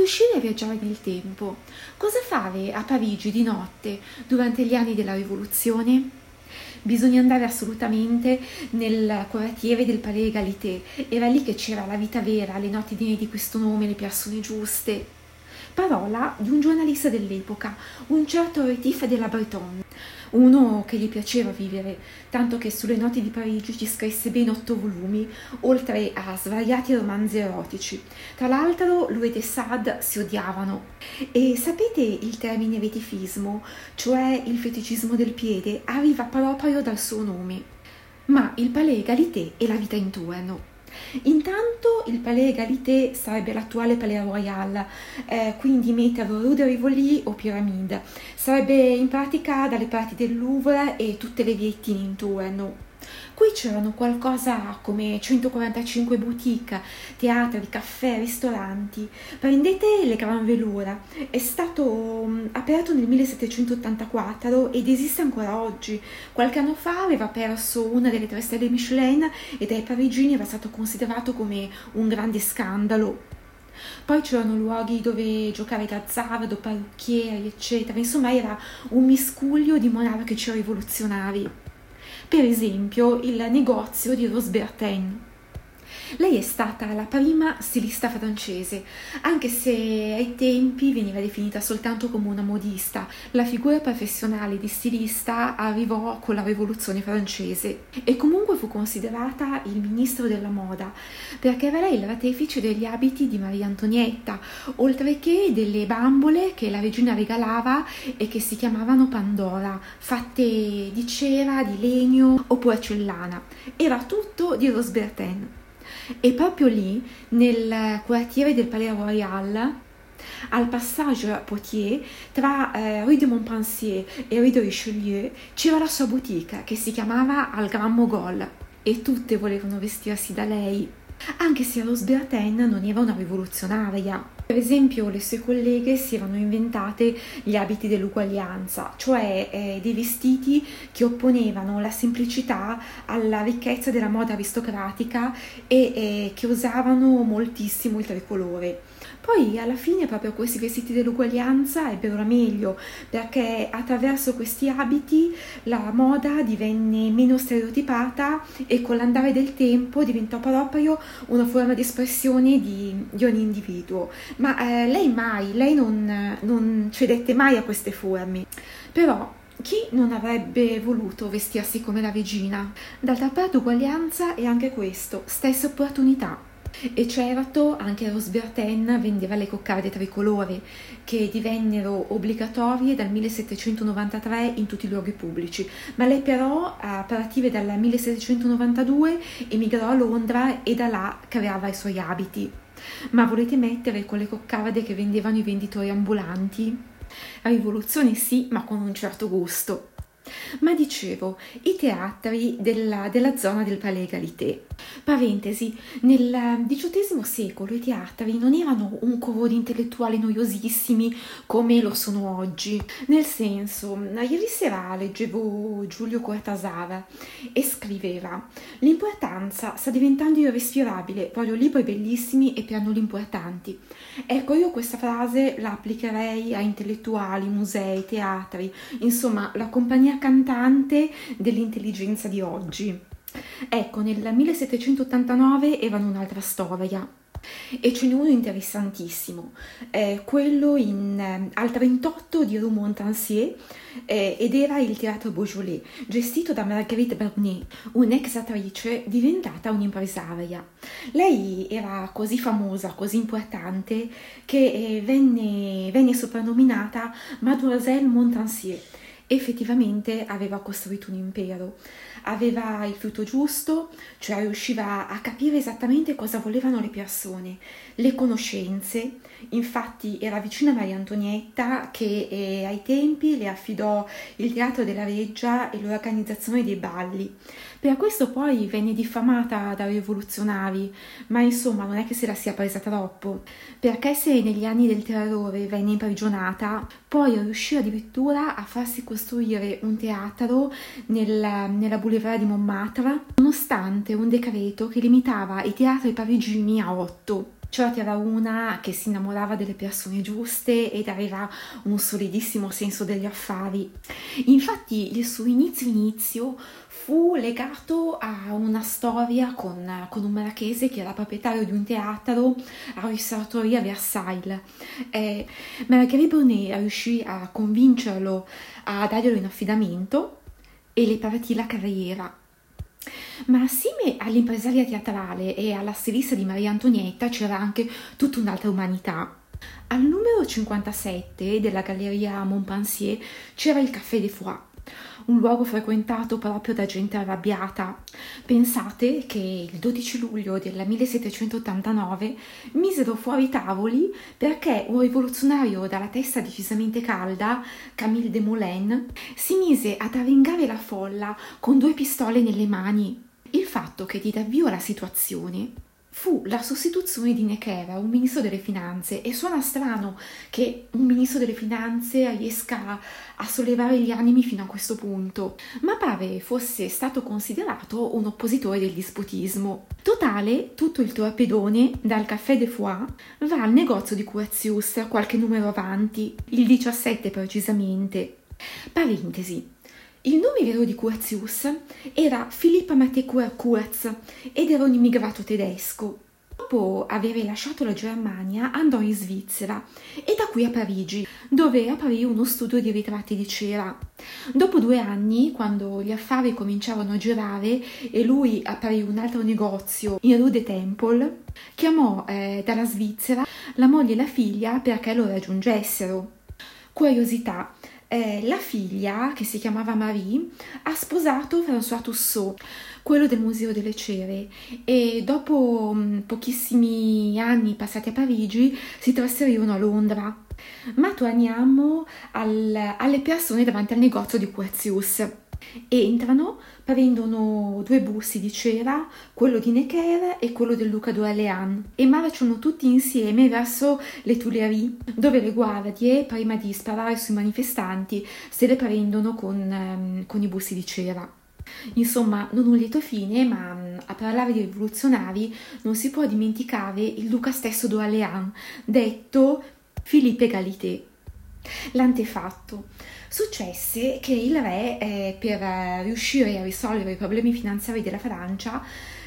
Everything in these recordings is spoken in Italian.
riuscire a viaggiare nel tempo. Cosa fare a Parigi di notte durante gli anni della rivoluzione? Bisogna andare assolutamente nel quartiere del Palais Egalité, era lì che c'era la vita vera, le notti di questo nome, le persone giuste. Parola di un giornalista dell'epoca, un certo Retif de la Bretonne uno che gli piaceva vivere, tanto che sulle notti di Parigi ci scrisse ben otto volumi, oltre a svariati romanzi erotici. Tra l'altro lui e Sade si odiavano. E sapete il termine vetifismo, cioè il feticismo del piede, arriva proprio dal suo nome. Ma il palais égalité è la vita intorno. Intanto il Palais Égalité sarebbe l'attuale Palais Royal, eh, quindi metterlo Rue de Rivoli o Pyramide. Sarebbe in pratica dalle parti del Louvre e tutte le viettine intorno. Qui c'erano qualcosa come 145 boutique, teatri, caffè, ristoranti. Prendete le Gran Velura. È stato mm, aperto nel 1784 ed esiste ancora oggi. Qualche anno fa aveva perso una delle tre stelle Michelin e dai parigini era stato considerato come un grande scandalo. Poi c'erano luoghi dove giocare d'azzardo, parrucchieri, eccetera. Insomma, era un miscuglio di monarchici rivoluzionari per esempio il negozio di Rose Bertin. Lei è stata la prima stilista francese, anche se ai tempi veniva definita soltanto come una modista. La figura professionale di stilista arrivò con la rivoluzione francese e comunque fu considerata il ministro della moda, perché era lei l'artefice degli abiti di Maria Antonietta, oltre che delle bambole che la regina regalava e che si chiamavano Pandora, fatte di cera, di legno o porcellana. Era tutto di Rose Bertin. E proprio lì, nel quartiere del Palais Royal, al passage Poitiers, tra eh, Rue de Montpensier e Rue de Richelieu, c'era la sua boutique che si chiamava Al Grand Mogol e tutte volevano vestirsi da lei, anche se Rose Bertin non era una rivoluzionaria. Per esempio le sue colleghe si erano inventate gli abiti dell'uguaglianza, cioè eh, dei vestiti che opponevano la semplicità alla ricchezza della moda aristocratica e eh, che usavano moltissimo il tricolore. Poi alla fine proprio questi vestiti dell'uguaglianza ebbero meglio perché attraverso questi abiti la moda divenne meno stereotipata e con l'andare del tempo diventò proprio una forma di espressione di, di ogni individuo. Ma eh, lei mai, lei non, non cedette mai a queste forme. Però chi non avrebbe voluto vestirsi come la regina? D'altra parte uguaglianza è anche questo, stessa opportunità. E certo anche Rose Bertin vendeva le coccarde tricolore che divennero obbligatorie dal 1793 in tutti i luoghi pubblici, ma lei però a partire dal 1792 emigrò a Londra e da là creava i suoi abiti. Ma volete mettere con le coccarde che vendevano i venditori ambulanti? Rivoluzione sì, ma con un certo gusto. Ma dicevo, i teatri della, della zona del Palais Égalité. Parentesi, nel XVIII secolo i teatri non erano un coro di intellettuali noiosissimi come lo sono oggi. Nel senso, ieri sera leggevo Giulio Cortasara e scriveva L'importanza sta diventando irrespirabile, voglio libri bellissimi e pianoli importanti. Ecco, io questa frase la applicherei a intellettuali, musei, teatri, insomma, la compagnia cantante dell'intelligenza di oggi. Ecco, nel 1789 erano un'altra storia. E ce n'è uno interessantissimo, eh, quello in, eh, al 38 di Rue Montansier eh, ed era il Teatro Beaujolais, gestito da Marguerite Bernier, un'ex attrice diventata un'impresaria. Lei era così famosa, così importante, che eh, venne, venne soprannominata Mademoiselle Montansier effettivamente aveva costruito un impero, aveva il frutto giusto, cioè riusciva a capire esattamente cosa volevano le persone, le conoscenze, infatti era vicino a Maria Antonietta che eh, ai tempi le affidò il teatro della Reggia e l'organizzazione dei balli. Per questo poi venne diffamata dai rivoluzionari, ma insomma non è che se la sia presa troppo, perché se negli anni del terrore venne imprigionata, poi riuscì addirittura a farsi costruire un teatro nella, nella boulevard di Montmartre, nonostante un decreto che limitava i teatri parigini a otto. Cioè c'era una che si innamorava delle persone giuste ed aveva un solidissimo senso degli affari. Infatti il suo inizio inizio fu legato a una storia con, con un marachese che era proprietario di un teatro a Risoratoria Versailles. Eh, Marguerite Brunet riuscì a convincerlo a darglielo in affidamento e le partì la carriera. Ma assieme all'impresaria teatrale e alla stilista di Maria Antonietta c'era anche tutta un'altra umanità. Al numero 57 della galleria Montpensier c'era il Café des Foix, un luogo frequentato proprio da gente arrabbiata. Pensate che il 12 luglio del 1789 misero fuori tavoli perché un rivoluzionario dalla testa decisamente calda, Camille Desmoulins, si mise ad arringare la folla con due pistole nelle mani. Il fatto che diede avvio alla situazione fu la sostituzione di Necker, un ministro delle finanze, e suona strano che un ministro delle finanze riesca a sollevare gli animi fino a questo punto, ma pare fosse stato considerato un oppositore del dispotismo. Totale, tutto il torpedone, dal caffè de Foix, va al negozio di Curtius qualche numero avanti, il 17 precisamente. Parentesi. Il nome vero di Curtius era Philipp Mathieu Kurz ed era un immigrato tedesco. Dopo aver lasciato la Germania andò in Svizzera e da qui a Parigi, dove aprì uno studio di ritratti di cera. Dopo due anni, quando gli affari cominciarono a girare e lui aprì un altro negozio in Rue de Temple, chiamò eh, dalla Svizzera la moglie e la figlia perché lo raggiungessero. Curiosità, eh, la figlia, che si chiamava Marie, ha sposato François Tussaud, quello del Museo delle Cere, e dopo mh, mm, pochissimi anni passati a Parigi si trasferirono a Londra. Ma torniamo al, alle persone davanti al negozio di Curtius. Entrano, prendono due busti di cera, quello di Necker e quello del Duca d'Orléans, e marciano tutti insieme verso le Tuileries, dove le guardie, prima di sparare sui manifestanti, se le prendono con, ehm, con i busti di cera. Insomma, non un lieto fine, ma mm, a parlare di rivoluzionari non si può dimenticare il duca stesso d'Orléans, detto Philippe Galité. L'antefatto. Successe che il re, eh, per riuscire a risolvere i problemi finanziari della Francia,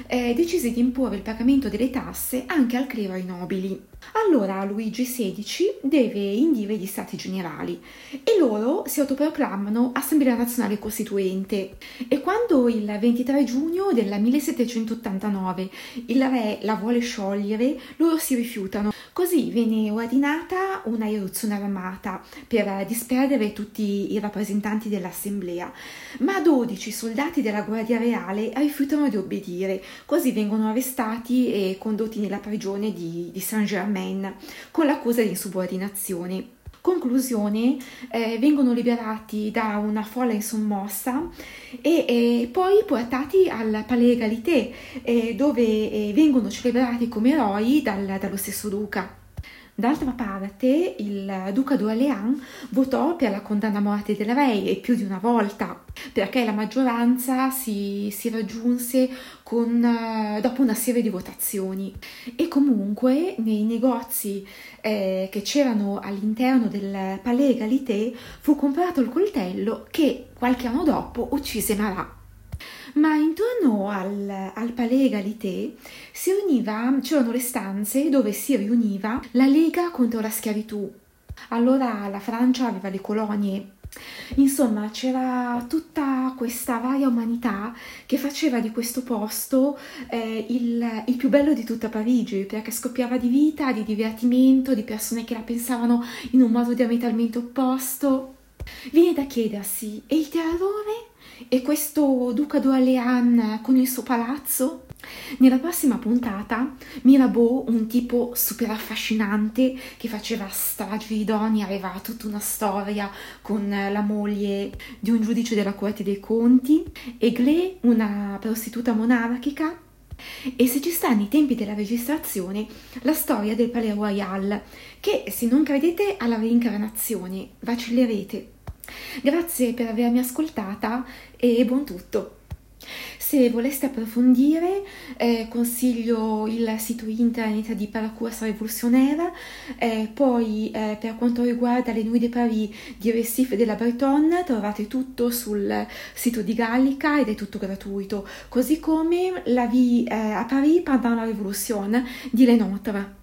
eh, decise di imporre il pagamento delle tasse anche al clero e ai nobili. Allora Luigi XVI deve indire gli stati generali e loro si autoproclamano Assemblea Nazionale Costituente e quando il 23 giugno del 1789 il re la vuole sciogliere, loro si rifiutano. Così viene ordinata una eruzione armata per disperdere tutti i rappresentanti dell'Assemblea, ma 12 soldati della Guardia Reale rifiutano di obbedire, così vengono arrestati e condotti nella prigione di, di Saint-Germain con l'accusa di insubordinazione. Conclusione, eh, vengono liberati da una folla insommossa e, e poi portati al Palais Egalité eh, dove eh, vengono celebrati come eroi dal, dallo stesso duca. D'altra parte, il duca d'Orléans votò per la condanna a morte del re e più di una volta, perché la maggioranza si, si raggiunse con, uh, dopo una serie di votazioni. E comunque nei negozi eh, che c'erano all'interno del Palais Egalité fu comprato il coltello che qualche anno dopo uccise Marat ma intorno al, al Palais Egalité si univa, c'erano le stanze dove si riuniva la Lega contro la schiavitù. Allora la Francia aveva le colonie Insomma, c'era tutta questa varia umanità che faceva di questo posto eh, il, il, più bello di tutta Parigi, perché scoppiava di vita, di divertimento, di persone che la pensavano in un modo diametralmente opposto. Viene da chiedersi, e il terrore? E questo duca d'Orléans con il suo palazzo? Nella prossima puntata Mirabeau, un tipo super affascinante che faceva stragi di donne, aveva tutta una storia con la moglie di un giudice della Corte dei Conti, e Glé, una prostituta monarchica, e se ci sta nei tempi della registrazione la storia del Palais Royal, che se non credete alla reincarnazione vacillerete. Grazie per avermi ascoltata e buon tutto. Se voleste approfondire, eh, consiglio il sito internet di Parcours Révolutionnaire, eh, poi eh, per quanto riguarda le Nuit de Paris di Recife della Bretonne trovate tutto sul sito di Gallica ed è tutto gratuito, così come la vie eh, a Paris pendant la Révolution di Lenotre.